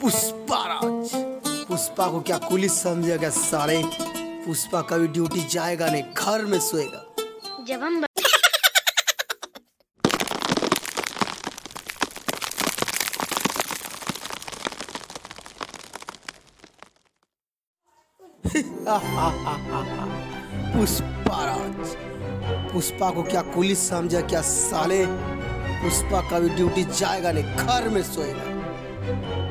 पुष्पा राज पुष्पा को क्या पुलिस समझेगा सारे? पुष्पा कभी ड्यूटी जाएगा नहीं घर में सोएगा। जब हम पुष्पा राज पुष्पा को क्या कुलिस समझा क्या साले पुष्पा का भी ड्यूटी जाएगा नहीं घर में सोएगा।